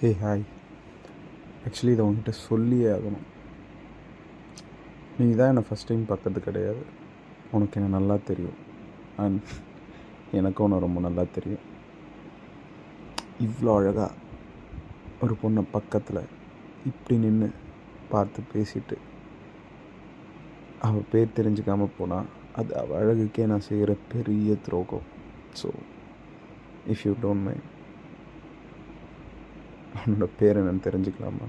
Hey hi actually இதை உங்ககிட்ட சொல்லியே ஆகணும். நீ தான் என்னை ஃபஸ்ட் டைம் பார்த்தது கிடையாது. உனக்கு என்ன நல்லா தெரியும். அண்ட் எனக்கும் உன்னை ரொம்ப நல்லா தெரியும். இவ்வளோ அழகாக ஒரு பொண்ணை பக்கத்தில் இப்படி நின்று பார்த்து பேசிட்டு அவள் பேர் தெரிஞ்சுக்காமல் போனால் அது அவள் அழகுக்கே நான் செய்கிற பெரிய துரோகம். So if you don't mind அவனோட பேர் என்னன்னு தெரிஞ்சுக்கலாமா?